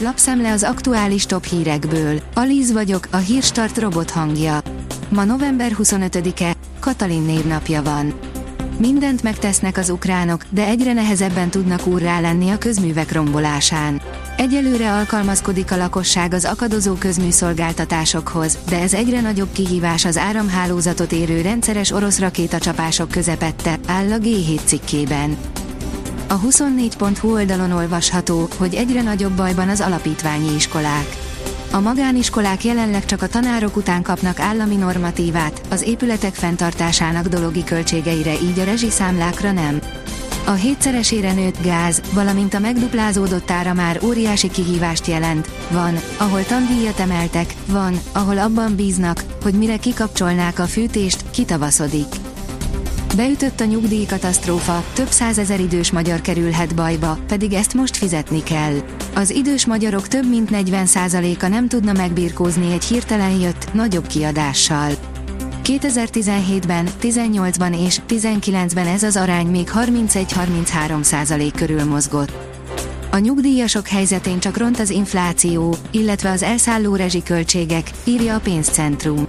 Lapszemle az aktuális top hírekből. Alíz vagyok, a hírstart robot hangja. Ma november 25-e, Katalin névnapja van. Mindent megtesznek az ukránok, de egyre nehezebben tudnak úrrá lenni a közművek rombolásán. Egyelőre alkalmazkodik a lakosság az akadozó közműszolgáltatásokhoz, de ez egyre nagyobb kihívás az áramhálózatot érő rendszeres orosz rakétacsapások közepette, áll a G7 cikkében. A 24.hu oldalon olvasható, hogy egyre nagyobb bajban az alapítványi iskolák. A magániskolák jelenleg csak a tanárok után kapnak állami normatívát, az épületek fenntartásának dologi költségeire így a rezsiszámlákra nem. A hétszeresére nőtt gáz, valamint a megduplázódott ára már óriási kihívást jelent. Van, ahol tandíjat emeltek, van, ahol abban bíznak, hogy mire kikapcsolnák a fűtést, kitavaszodik. Beütött a nyugdíjkatasztrófa, több százezer idős magyar kerülhet bajba, pedig ezt most fizetni kell. Az idős magyarok több mint 40%-a nem tudna megbirkózni egy hirtelen jött, nagyobb kiadással. 2017-ben, 18-ban és 19-ben ez az arány még 31-33% körül mozgott. A nyugdíjasok helyzetén csak ront az infláció, illetve az elszálló rezsiköltségek, írja a pénzcentrum.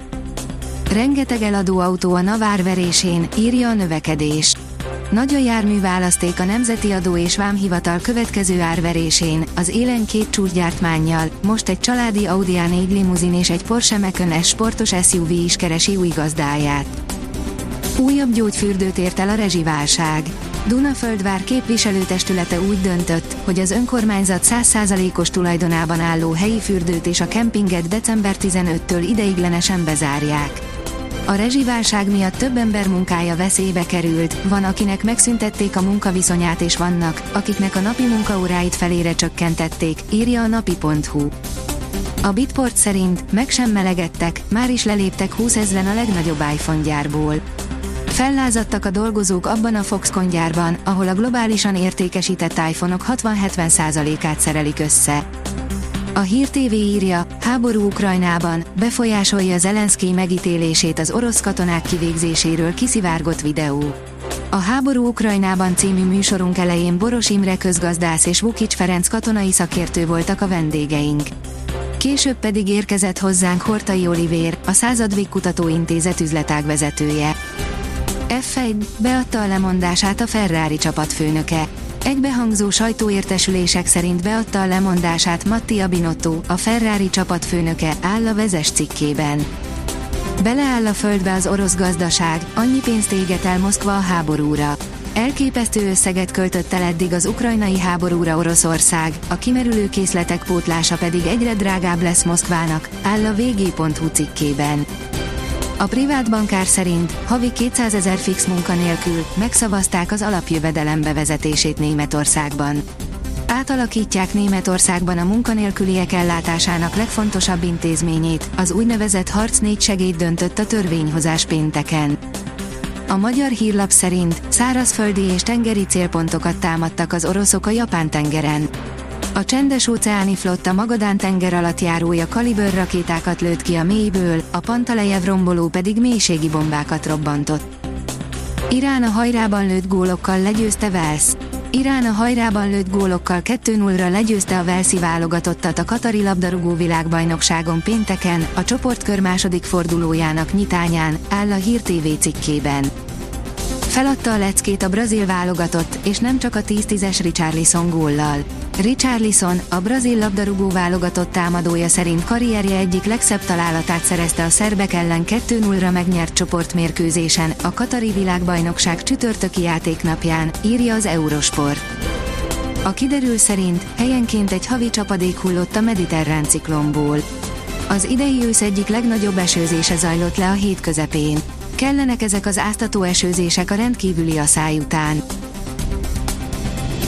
Rengeteg eladó autó a navárverésén, írja a növekedés. Nagy a járműválaszték a Nemzeti Adó és Vámhivatal következő árverésén, az élen két csúcsgyártmánnyal, most egy családi Audi A4 limuzin és egy Porsche Macan S sportos SUV is keresi új gazdáját. Újabb gyógyfürdőt ért el a rezsiválság. Dunaföldvár képviselőtestülete úgy döntött, hogy az önkormányzat 100%-os tulajdonában álló helyi fürdőt és a kempinget december 15-től ideiglenesen bezárják. A rezsiválság miatt több ember munkája veszélybe került, van akinek megszüntették a munkaviszonyát és vannak, akiknek a napi munkaóráit felére csökkentették, írja a napi.hu. A Bitport szerint meg sem melegedtek, már is leléptek 20 ezren a legnagyobb iPhone gyárból. Fellázadtak a dolgozók abban a Foxconn gyárban, ahol a globálisan értékesített iPhone-ok 60-70%-át szerelik össze. A Hír TV írja, háború Ukrajnában, befolyásolja Zelenszky megítélését az orosz katonák kivégzéséről kiszivárgott videó. A Háború Ukrajnában című műsorunk elején Boros Imre közgazdász és Vukics Ferenc katonai szakértő voltak a vendégeink. Később pedig érkezett hozzánk Hortai Olivér, a Századvég Kutatóintézet üzletágvezetője. F1 beadta a lemondását a Ferrari csapatfőnöke. Egybehangzó sajtóértesülések szerint beadta a lemondását Mattia Binotto, a Ferrari csapatfőnöke, áll a vezes cikkében. Beleáll a földbe az orosz gazdaság, annyi pénzt éget el Moszkva a háborúra. Elképesztő összeget költött el eddig az ukrajnai háborúra Oroszország, a kimerülő készletek pótlása pedig egyre drágább lesz Moszkvának, áll a vg.hu cikkében. A privát bankár szerint havi 200 ezer fix munkanélkül megszavazták az alapjövedelem bevezetését Németországban. Átalakítják Németországban a munkanélküliek ellátásának legfontosabb intézményét, az úgynevezett Harc 4 segéd döntött a törvényhozás pénteken. A magyar hírlap szerint szárazföldi és tengeri célpontokat támadtak az oroszok a Japán tengeren. A csendes óceáni flotta Magadán tenger alatt járója kalibőr rakétákat lőtt ki a mélyből, a Pantalejev romboló pedig mélységi bombákat robbantott. Irán a hajrában lőtt gólokkal legyőzte Velsz. Irán a hajrában lőtt gólokkal 2-0-ra legyőzte a Velszi válogatottat a Katari labdarúgó világbajnokságon pénteken, a csoportkör második fordulójának nyitányán, áll a Hír TV cikkében. Feladta a leckét a brazil válogatott, és nem csak a 10-10-es Richarlison góllal. Richarlison, a brazil labdarúgó válogatott támadója szerint karrierje egyik legszebb találatát szerezte a szerbek ellen 2-0-ra megnyert csoportmérkőzésen, a Katari világbajnokság csütörtöki játéknapján, írja az Eurosport. A kiderül szerint helyenként egy havi csapadék hullott a mediterrán ciklomból. Az idei ősz egyik legnagyobb esőzése zajlott le a hét közepén. Kellenek ezek az áztató esőzések a rendkívüli asszály után.